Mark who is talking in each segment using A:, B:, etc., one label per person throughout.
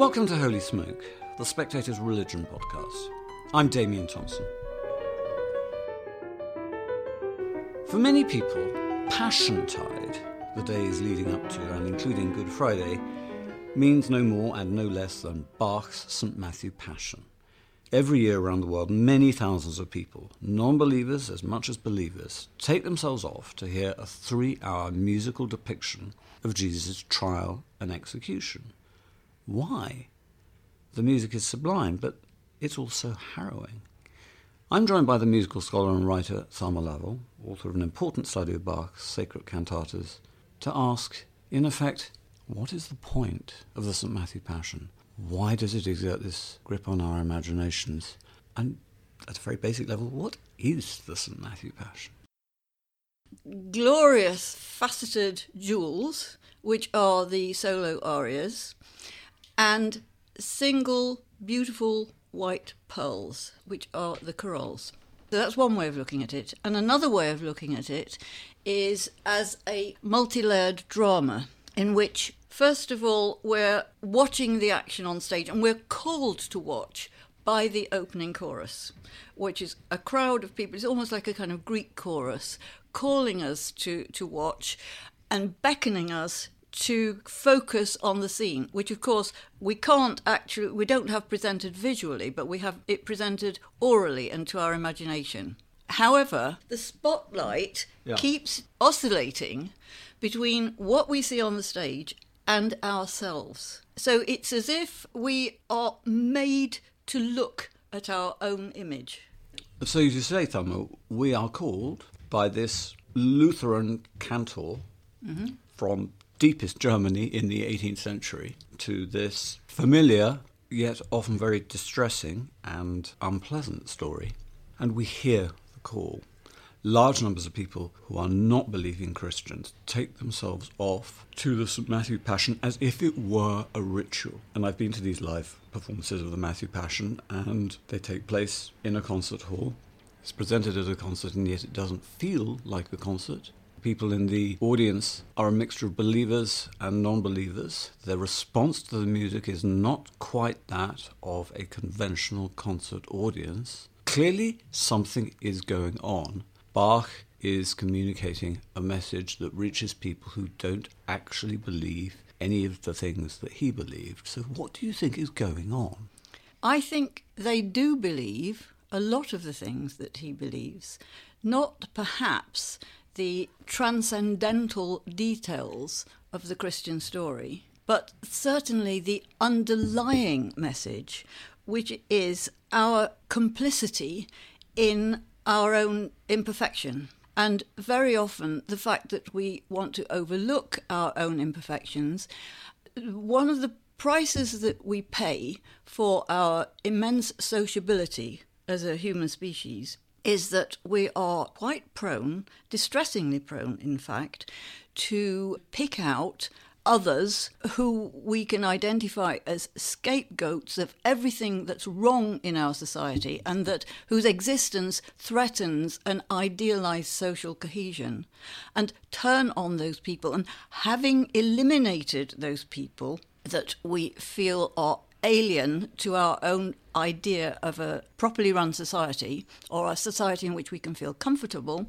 A: Welcome to Holy Smoke, the Spectator's Religion podcast. I'm Damian Thompson. For many people, Passiontide, the days leading up to and including Good Friday, means no more and no less than Bach's St. Matthew Passion. Every year around the world, many thousands of people, non believers as much as believers, take themselves off to hear a three hour musical depiction of Jesus' trial and execution. Why? The music is sublime, but it's also harrowing. I'm joined by the musical scholar and writer Thelma Lovell, author of an important study of Bach's sacred cantatas, to ask, in effect, what is the point of the St. Matthew Passion? Why does it exert this grip on our imaginations? And at a very basic level, what is the St. Matthew Passion?
B: Glorious faceted jewels, which are the solo arias, and single beautiful white pearls, which are the chorales. So that's one way of looking at it. And another way of looking at it is as a multi layered drama in which First of all, we're watching the action on stage and we're called to watch by the opening chorus, which is a crowd of people. It's almost like a kind of Greek chorus calling us to, to watch and beckoning us to focus on the scene, which of course we can't actually, we don't have presented visually, but we have it presented orally and to our imagination. However, the spotlight yeah. keeps oscillating between what we see on the stage and ourselves. So it's as if we are made to look at our own image.
A: So, as you say, Thelma, we are called by this Lutheran cantor mm-hmm. from deepest Germany in the 18th century to this familiar yet often very distressing and unpleasant story. And we hear the call large numbers of people who are not believing Christians take themselves off to the St. Matthew Passion as if it were a ritual. And I've been to these live performances of the Matthew Passion, and they take place in a concert hall. It's presented as a concert, and yet it doesn't feel like a concert. People in the audience are a mixture of believers and non believers. Their response to the music is not quite that of a conventional concert audience. Clearly, something is going on Bach is communicating a message that reaches people who don't actually believe any of the things that he believed. So, what do you think is going on?
B: I think they do believe a lot of the things that he believes, not perhaps the transcendental details of the Christian story, but certainly the underlying message, which is our complicity in our own imperfection. And very often, the fact that we want to overlook our own imperfections, one of the prices that we pay for our immense sociability as a human species is that we are quite prone, distressingly prone, in fact, to pick out others who we can identify as scapegoats of everything that's wrong in our society and that whose existence threatens an idealized social cohesion. And turn on those people and having eliminated those people that we feel are alien to our own idea of a properly run society or a society in which we can feel comfortable,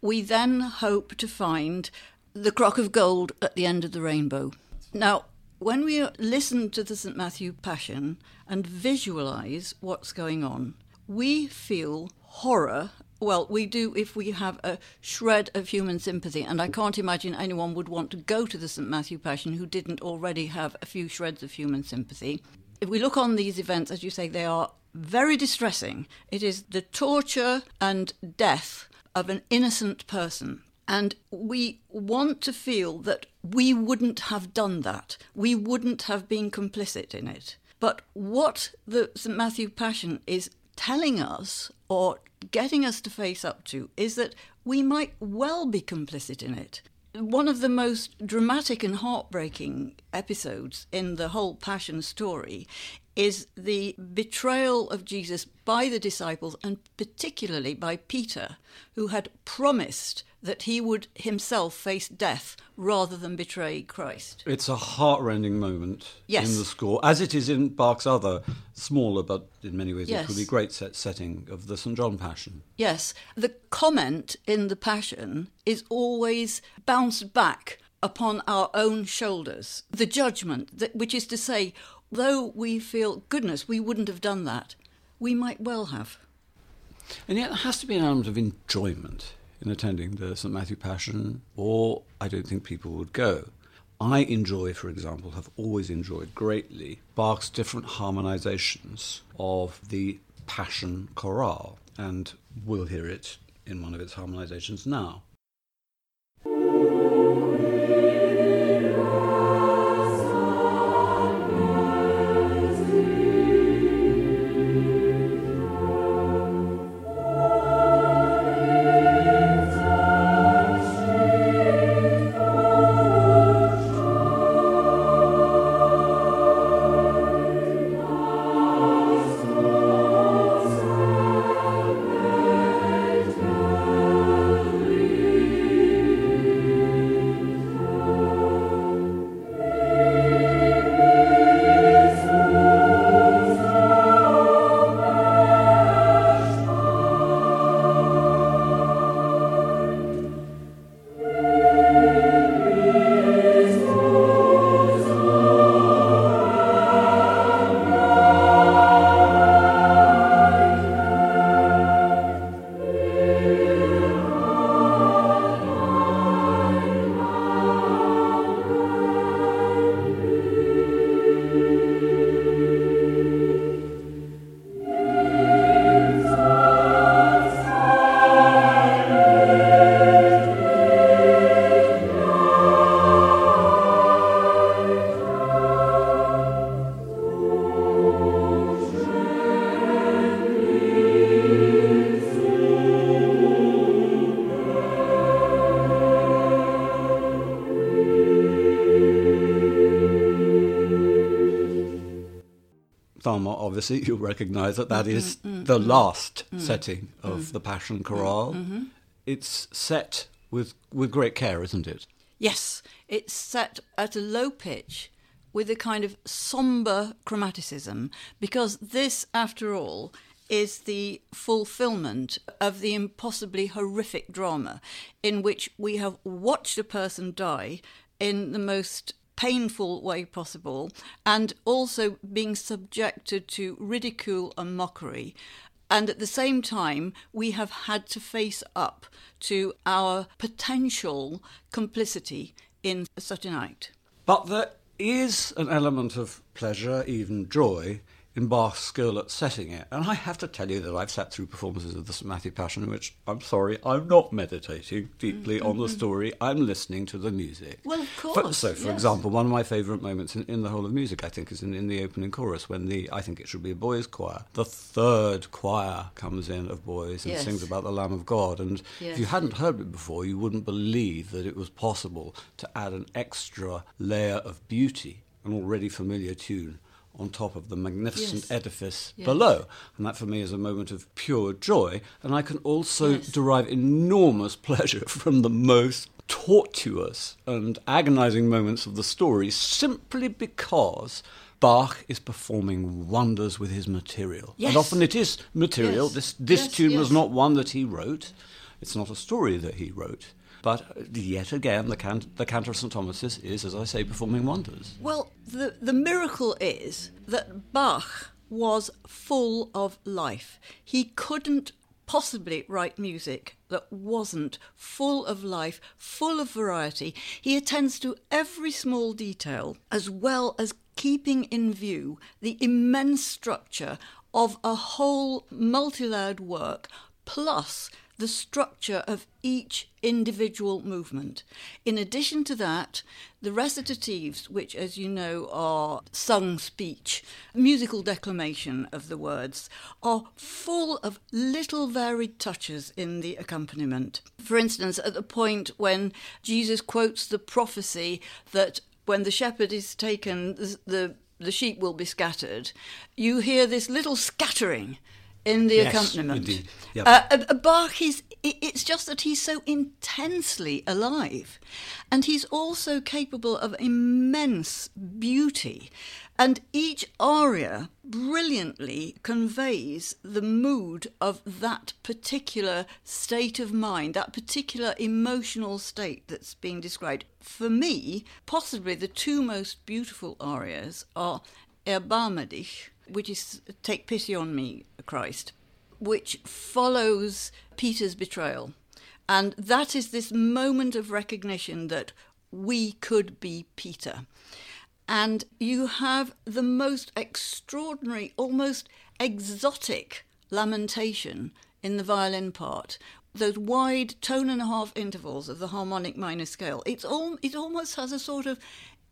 B: we then hope to find the crock of gold at the end of the rainbow. Now, when we listen to the St. Matthew Passion and visualize what's going on, we feel horror. Well, we do if we have a shred of human sympathy, and I can't imagine anyone would want to go to the St. Matthew Passion who didn't already have a few shreds of human sympathy. If we look on these events, as you say, they are very distressing. It is the torture and death of an innocent person. And we want to feel that we wouldn't have done that. We wouldn't have been complicit in it. But what the St. Matthew Passion is telling us or getting us to face up to is that we might well be complicit in it. One of the most dramatic and heartbreaking episodes in the whole Passion story is the betrayal of Jesus by the disciples and particularly by Peter, who had promised that he would himself face death rather than betray Christ.
A: It's a heartrending moment
B: Yes.
A: in the score, as it is in Bach's other smaller but in many ways
B: Yes.
A: equally great set setting of the St John Passion.
B: Yes, the comment in the Passion is always bounced back upon our own shoulders. The judgment, that, which is to say, though we feel, goodness, we wouldn't have done that, we might well have.
A: And yet there has to be an element of enjoyment in attending the St Matthew Passion, or I don't think people would go. I enjoy, for example, have always enjoyed greatly Bach's different harmonizations of the Passion Chorale, and we'll hear it in one of its harmonizations now. Obviously, you'll recognize that that mm-hmm, is mm-hmm, the mm-hmm. last setting of the Passion Chorale. It's set with, with great care, isn't it?
B: Yes, it's set at a low pitch with a kind of sombre chromaticism because this, after all, is the fulfillment of the impossibly horrific drama in which we have watched a person die in the most painful way possible and also being subjected to ridicule and mockery. And at the same time, we have had to face up to our potential complicity in such an act.
A: But there is an element of pleasure, even joy, in Bach's skill at setting it. And I have to tell you that I've sat through performances of the St. Matthew Passion in which, I'm sorry, I'm not meditating deeply on the mm-hmm. story, I'm listening to the music.
B: Well, of
A: For-
B: course,
A: so, for
B: yes.
A: example, one of my favourite moments in, in the whole of music, I think, is in, in the opening chorus when the, I think it should be a boys' choir, the third choir comes in of boys and
B: Yes.
A: sings about the Lamb of God. And if you hadn't heard it before, you wouldn't believe that it was possible to add an extra layer of beauty, an already familiar tune, on top of the magnificent
B: Yes.
A: edifice
B: Yes.
A: below. And that for me is a moment of pure joy. And I can also
B: Yes.
A: derive enormous pleasure from the most tortuous and agonizing moments of the story simply because. Bach is performing wonders with his material.
B: Yes.
A: And often it is material.
B: Yes.
A: This, this
B: Yes,
A: tune was not one that he wrote. It's not a story that he wrote. But yet again, the, can- the Cantor of St. Thomas's is, as I say, performing wonders.
B: Well, the, the miracle is that Bach was full of life. He couldn't possibly write music that wasn't full of life, full of variety. He attends to every small detail as well as keeping in view the immense structure of a whole multi layered work plus the structure of each individual movement. In addition to that, the recitatives, which, as you know, are sung speech, musical declamation of the words, are full of little varied touches in the accompaniment. For instance, at the point when Jesus quotes the prophecy that when the shepherd is taken, the, the, sheep will be scattered, you hear this little scattering in the
A: Yes,
B: accompaniment.
A: indeed. Yep.
B: Uh, uh, Bach is, it's just that he's so intensely alive. And he's also capable of immense beauty. And each aria brilliantly conveys the mood of that particular state of mind, that particular emotional state that's being described. For me, possibly the two most beautiful arias are Erbarme dich, which is Take Pity on Me, Christ, which follows Peter's betrayal. And that is this moment of recognition that we could be Peter. And you have the most extraordinary, almost exotic lamentation in the violin part. Those wide tone and a half intervals of the harmonic minor scale. It's all, it almost has a sort of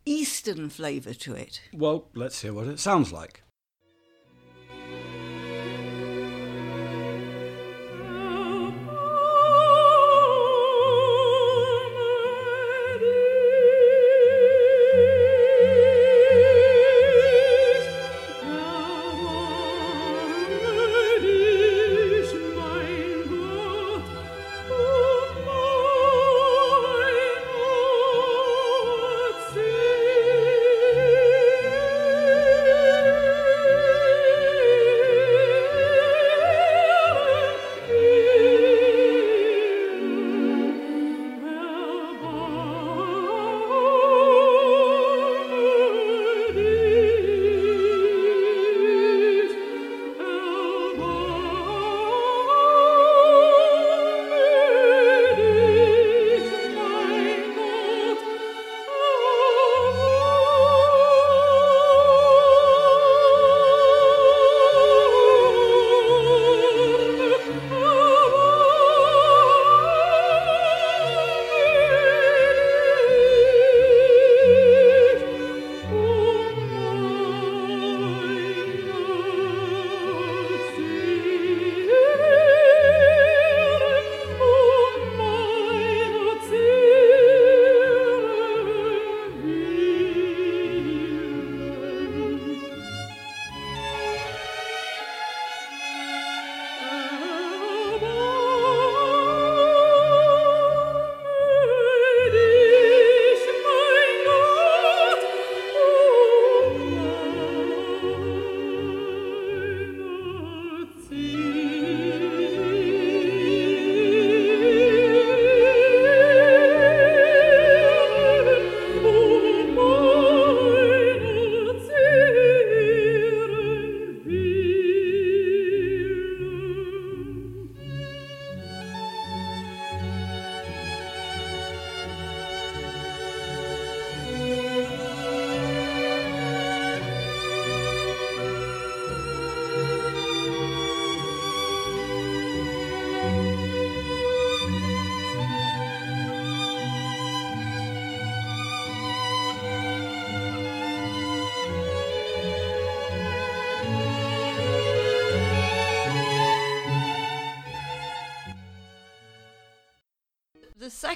B: Eastern flavour to it.
A: Well, let's hear what it sounds like.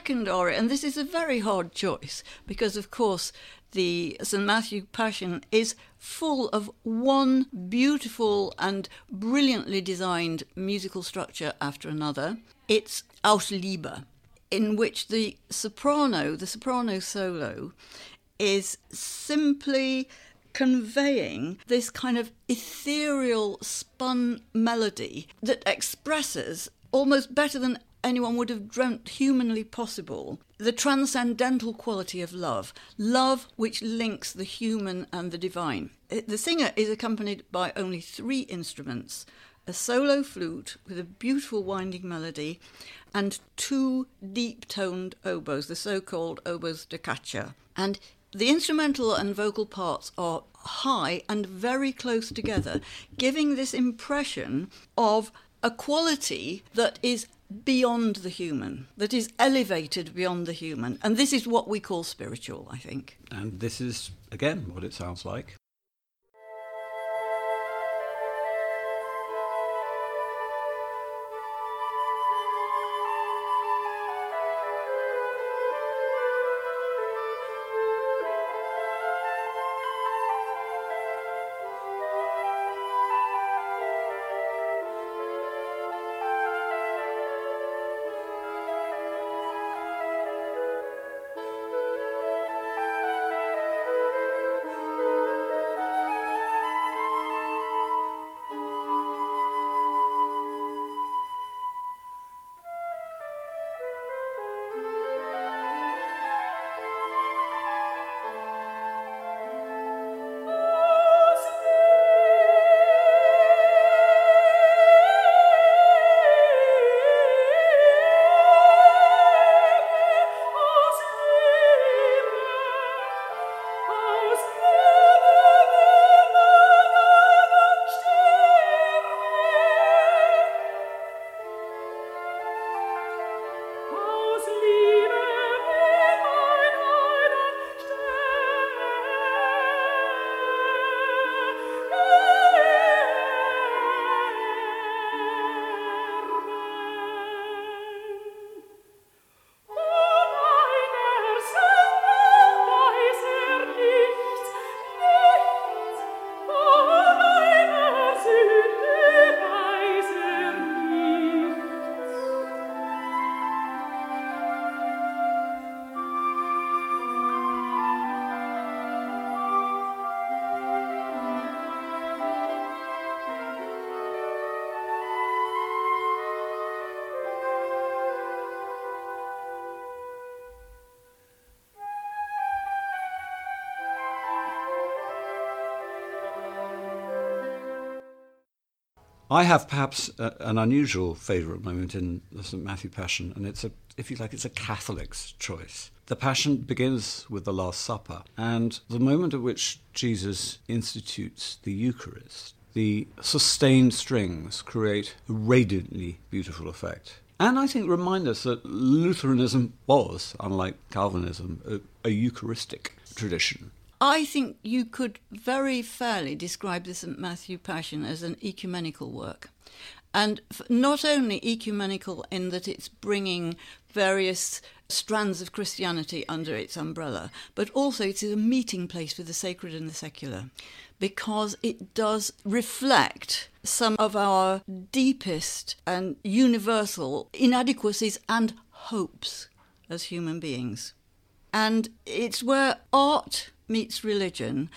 B: Second aria, and this is a very hard choice because, of course, the St. Matthew Passion is full of one beautiful and brilliantly designed musical structure after another. It's Aus Liebe, in which the soprano, the soprano solo, is simply conveying this kind of ethereal spun melody that expresses almost better than anyone would have dreamt humanly possible the transcendental quality of love, love which links the human and the divine. Uh, the singer is accompanied by only three instruments a solo flute with a beautiful winding melody, and two deep toned oboes, the so called oboes da caccia. And the instrumental and vocal parts are high and very close together, giving this impression of a quality that is beyond the human, that is elevated beyond the human. And this is what we call spiritual, I think.
A: And this is, again, what it sounds like. I have perhaps a, an unusual favourite moment in the St Matthew Passion, and it's a, if you like, it's a Catholic's choice. The Passion begins with the Last Supper, and the moment at which Jesus institutes the Eucharist, the sustained strings create a radiantly beautiful effect. And I think remind us that Lutheranism was, unlike Calvinism, a, a Eucharistic tradition.
B: I think you could very fairly describe the St. Matthew Passion as an ecumenical work. And not only ecumenical in that it's bringing various strands of Christianity under its umbrella, but also it's a meeting place for the sacred and the secular because it does reflect some of our deepest and universal inadequacies and hopes as human beings. And it's where art meets religion,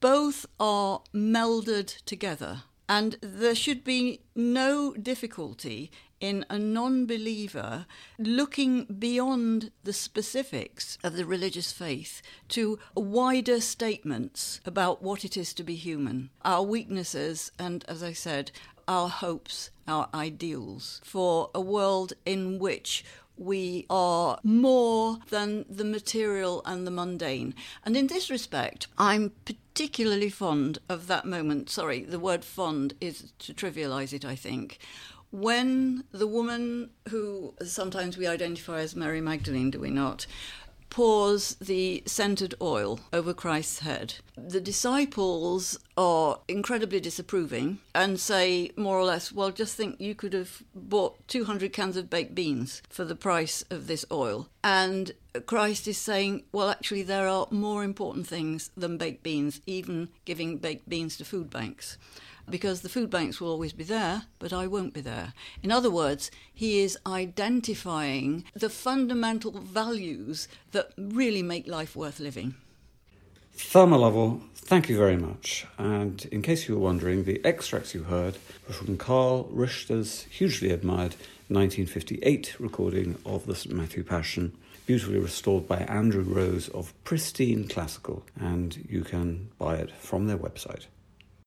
B: both are melded together. And there should be no difficulty in a non believer looking beyond the specifics of the religious faith to wider statements about what it is to be human, our weaknesses, and as I said, our hopes, our ideals for a world in which we are more than the material and the mundane. And in this respect, I'm particularly fond of that moment. Sorry, the word fond is to trivialize it, I think. When the woman who sometimes we identify as Mary Magdalene, do we not? Pours the scented oil over Christ's head. The disciples are incredibly disapproving and say, more or less, well, just think you could have bought 200 cans of baked beans for the price of this oil. And Christ is saying, well, actually, there are more important things than baked beans, even giving baked beans to food banks because the food banks will always be there, but I won't be there. In other words, he is identifying the fundamental values that really make life worth living.
A: Thelma Lovell, thank you very much. And in case you were wondering, the extracts you heard were from Karl Richter's hugely admired 1958 recording of the St. Matthew Passion, beautifully restored by Andrew Rose of Pristine Classical, and you can buy it from their website.